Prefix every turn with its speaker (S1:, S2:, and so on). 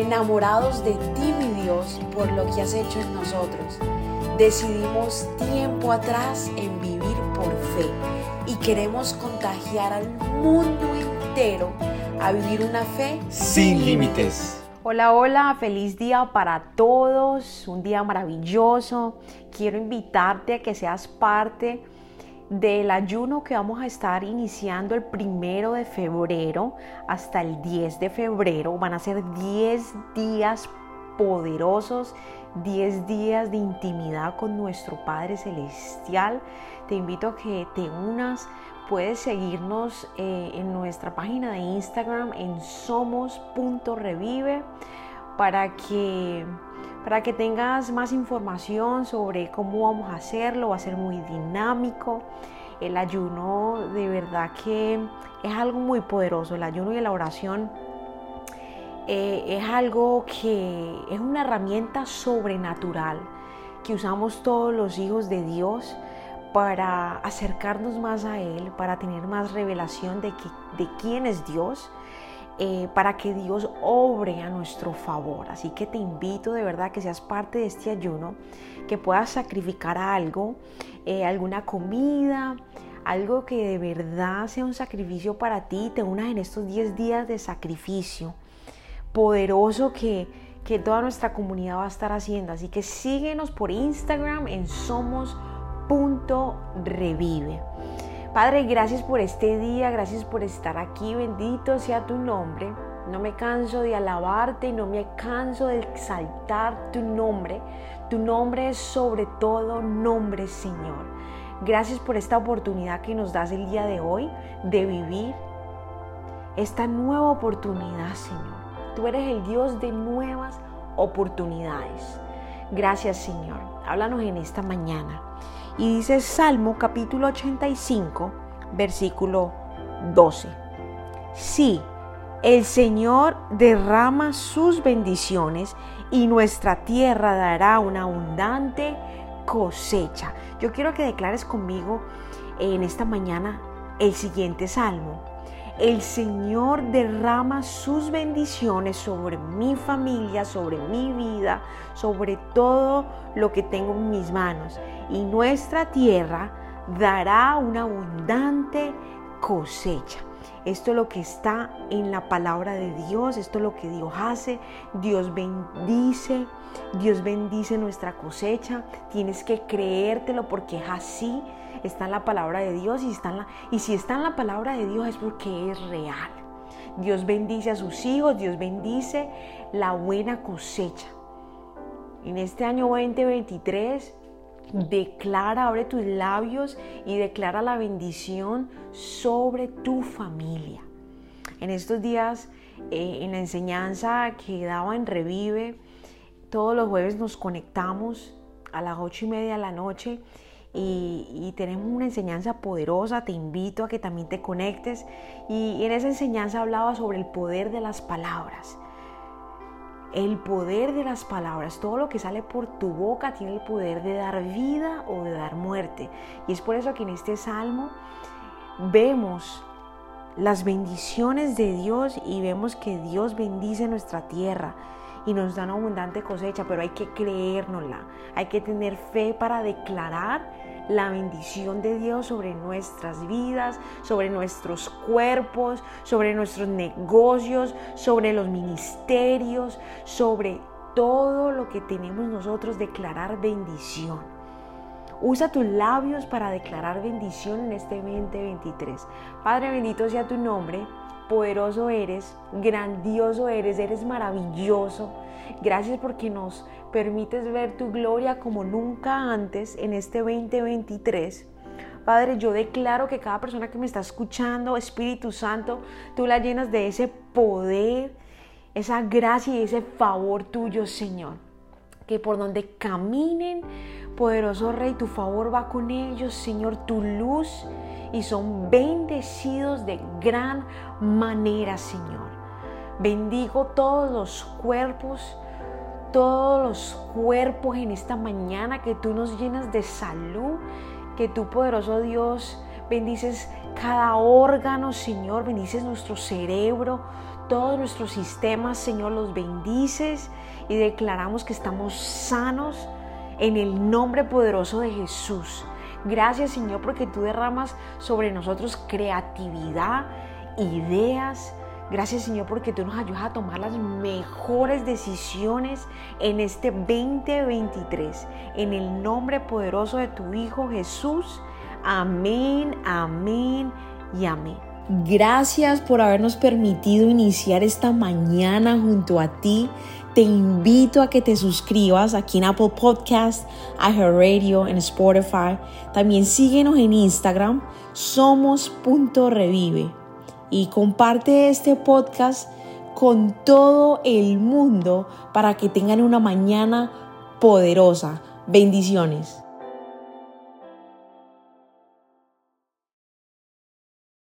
S1: enamorados de ti, mi Dios, por lo que has hecho en nosotros. Decidimos tiempo atrás en vivir por fe y queremos contagiar al mundo entero a vivir una fe
S2: sin límites.
S3: Hola, hola, feliz día para todos, un día maravilloso. Quiero invitarte a que seas parte del ayuno que vamos a estar iniciando el primero de febrero hasta el 10 de febrero. Van a ser 10 días poderosos, 10 días de intimidad con nuestro Padre Celestial. Te invito a que te unas. Puedes seguirnos eh, en nuestra página de Instagram en somos.revive para que para que tengas más información sobre cómo vamos a hacerlo, va a ser muy dinámico. El ayuno de verdad que es algo muy poderoso, el ayuno y la oración eh, es algo que es una herramienta sobrenatural que usamos todos los hijos de Dios para acercarnos más a Él, para tener más revelación de, de quién es Dios eh, para que Dios obre a nuestro favor. Así que te invito de verdad que seas parte de este ayuno, que puedas sacrificar algo, eh, alguna comida, algo que de verdad sea un sacrificio para ti, te unas en estos 10 días de sacrificio poderoso que, que toda nuestra comunidad va a estar haciendo. Así que síguenos por Instagram en somos.revive. Padre, gracias por este día, gracias por estar aquí, bendito sea tu nombre. No me canso de alabarte, no me canso de exaltar tu nombre. Tu nombre es sobre todo nombre, Señor. Gracias por esta oportunidad que nos das el día de hoy de vivir esta nueva oportunidad, Señor. Tú eres el Dios de nuevas oportunidades. Gracias, Señor. Háblanos en esta mañana. Y dice Salmo capítulo 85, versículo 12. Sí, el Señor derrama sus bendiciones y nuestra tierra dará una abundante cosecha. Yo quiero que declares conmigo en esta mañana el siguiente salmo el Señor derrama sus bendiciones sobre mi familia, sobre mi vida, sobre todo lo que tengo en mis manos. Y nuestra tierra dará una abundante cosecha. Esto es lo que está en la palabra de Dios, esto es lo que Dios hace. Dios bendice, Dios bendice nuestra cosecha. Tienes que creértelo porque es así está en la palabra de Dios y, y si está en la palabra de Dios es porque es real. Dios bendice a sus hijos, Dios bendice la buena cosecha. En este año 2023, declara, abre tus labios y declara la bendición sobre tu familia. En estos días, eh, en la enseñanza que daba en Revive, todos los jueves nos conectamos a las ocho y media de la noche y, tenemos una enseñanza poderosa, te invito a que también te conectes y en esa enseñanza hablaba sobre el poder de las palabras. El poder de las palabras, todo lo que sale por tu boca tiene el poder de dar vida o de dar muerte. Y es por eso que en este salmo vemos las bendiciones de Dios y vemos que Dios bendice nuestra tierra y nos da una abundante cosecha, pero hay que creérnosla, hay que tener fe para declarar la bendición de Dios sobre nuestras vidas, sobre nuestros cuerpos, sobre nuestros negocios, sobre los ministerios, sobre todo lo que tenemos nosotros, declarar bendición. Usa tus labios para declarar bendición en este 2023. Padre bendito sea tu nombre poderoso eres, grandioso eres, eres maravilloso. Gracias porque nos permites ver tu gloria como nunca antes en este 2023. Padre, yo declaro que cada persona que me está escuchando, Espíritu Santo, tú la llenas de ese poder, esa gracia y ese favor tuyo, Señor. Que por donde caminen, poderoso Rey, tu favor va con ellos, Señor, tu luz y son bendecidos de gran manera, Señor. Bendigo todos los cuerpos, todos los cuerpos en esta mañana, que tú nos llenas de salud, que tú, poderoso Dios, bendices cada órgano, Señor, bendices nuestro cerebro, todos nuestros sistemas, Señor, los bendices y declaramos que estamos sanos en el nombre poderoso de Jesús. Gracias, Señor, porque tú derramas sobre nosotros creatividad, ideas, Gracias Señor porque tú nos ayudas a tomar las mejores decisiones en este 2023. En el nombre poderoso de tu Hijo Jesús. Amén, amén y amén.
S1: Gracias por habernos permitido iniciar esta mañana junto a ti. Te invito a que te suscribas aquí en Apple Podcast, Radio, en Spotify. También síguenos en Instagram, somos.revive y comparte este podcast con todo el mundo para que tengan una mañana poderosa. Bendiciones.